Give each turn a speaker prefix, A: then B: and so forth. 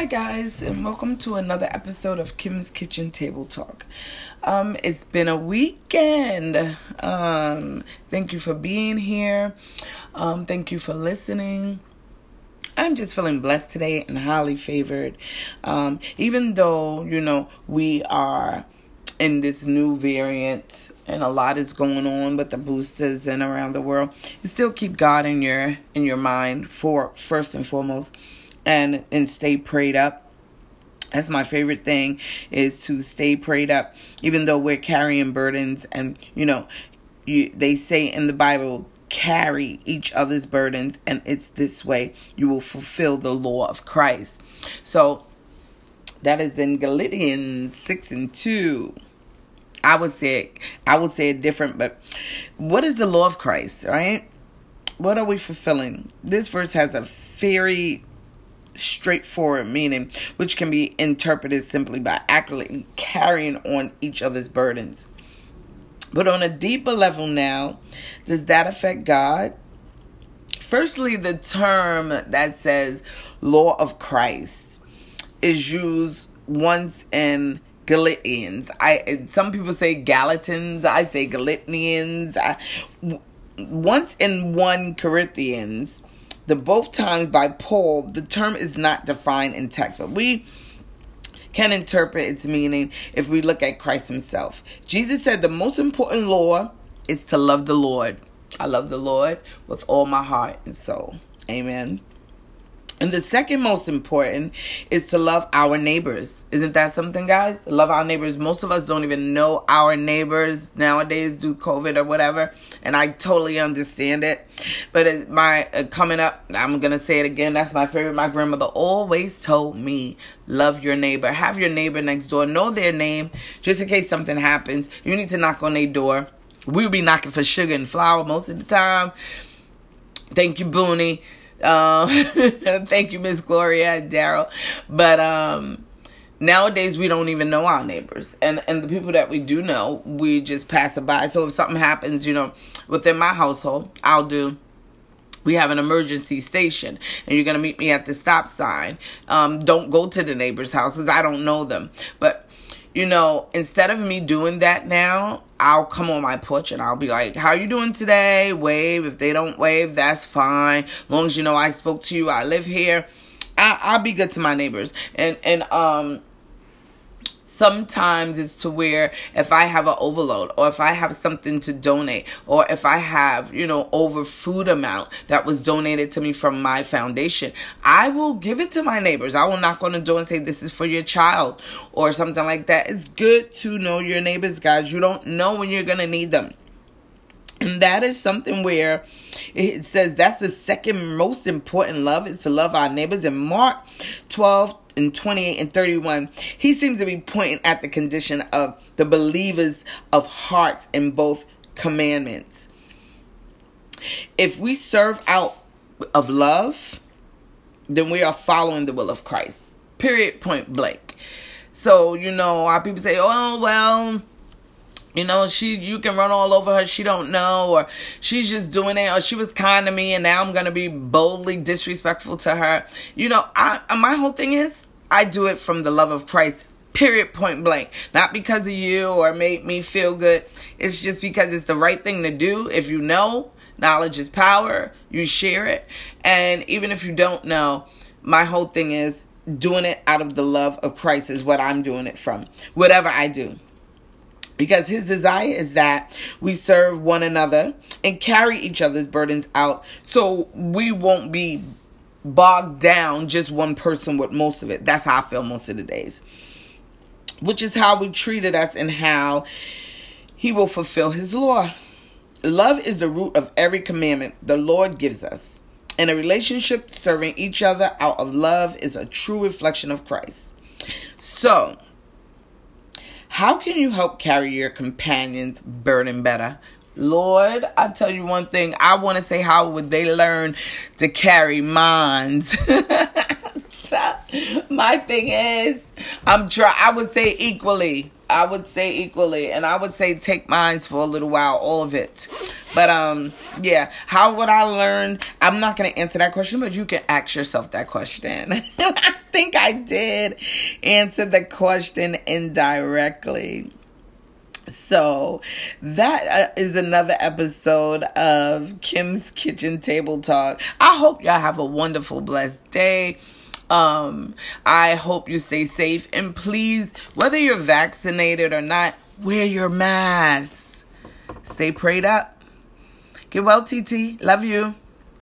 A: Hi, guys, and welcome to another episode of Kim's Kitchen Table Talk. Um, it's been a weekend. Um, thank you for being here. Um, thank you for listening. I'm just feeling blessed today and highly favored. Um, even though, you know, we are in this new variant and a lot is going on with the boosters and around the world, you still keep God in your in your mind for first and foremost and and stay prayed up. That's my favorite thing is to stay prayed up, even though we're carrying burdens. And you know, you they say in the Bible, carry each other's burdens, and it's this way you will fulfill the law of Christ. So that is in Galatians six and two. I would say it, I would say it different, but what is the law of Christ, right? What are we fulfilling? This verse has a very straightforward meaning, which can be interpreted simply by accurately carrying on each other's burdens. But on a deeper level now, does that affect God? Firstly, the term that says law of Christ is used once in Galatians. I some people say Galatians, I say Galatians. I, once in 1 Corinthians the both times by Paul, the term is not defined in text, but we can interpret its meaning if we look at Christ himself. Jesus said the most important law is to love the Lord. I love the Lord with all my heart and soul. Amen. And the second most important is to love our neighbors. Isn't that something, guys? Love our neighbors. Most of us don't even know our neighbors nowadays due to COVID or whatever. And I totally understand it. But my uh, coming up, I'm to say it again. That's my favorite. My grandmother always told me, love your neighbor. Have your neighbor next door. Know their name just in case something happens. You need to knock on their door. We'll be knocking for sugar and flour most of the time. Thank you, Booney. Um, thank you, Miss Gloria and Daryl. But um, nowadays we don't even know our neighbors, and and the people that we do know, we just pass it by. So if something happens, you know, within my household, I'll do we have an emergency station and you're going to meet me at the stop sign um, don't go to the neighbors houses i don't know them but you know, instead of me doing that now, I'll come on my porch and I'll be like, "How you doing today?" Wave. If they don't wave, that's fine. As long as you know I spoke to you, I live here. I, I'll be good to my neighbors. And and um, Sometimes it's to where if I have an overload or if I have something to donate or if I have, you know, over food amount that was donated to me from my foundation, I will give it to my neighbors. I will knock on the door and say, this is for your child or something like that. It's good to know your neighbors, guys. You don't know when you're going to need them. And that is something where it says that's the second most important love is to love our neighbors. In Mark 12 and 28 and 31, he seems to be pointing at the condition of the believers of hearts in both commandments. If we serve out of love, then we are following the will of Christ. Period, point blank. So, you know, our people say, oh, well, you know she you can run all over her she don't know or she's just doing it or she was kind to me and now i'm gonna be boldly disrespectful to her. You know i uh, my whole thing is i do it from the love of christ period point blank. Not because of you or made me feel good. It's just because it's the right thing to do. If you know knowledge is power you share it. And even if you don't know my whole thing is doing it out of the love of christ is what i'm doing it from. Whatever i do because his desire is that we serve one another and carry each other's burdens out so we won't be bogged down just one person with most of it. That's how I feel most of the days. Which is how we treated us and how he will fulfill his law. Love is the root of every commandment the Lord gives us. And a relationship serving each other out of love is a true reflection of Christ. So, how can you help carry your companion's burden better? Lord, I tell you one thing. I want to say, how would they learn to carry minds? My thing is, I'm try. I would say equally. I would say equally, and I would say take minds for a little while, all of it. But um, yeah. How would I learn? I'm not gonna answer that question, but you can ask yourself that question. I think I did answer the question indirectly. So that uh, is another episode of Kim's Kitchen Table Talk. I hope y'all have a wonderful, blessed day. Um, I hope you stay safe and please, whether you're vaccinated or not, wear your mask. Stay prayed up. Get well, TT. Love you.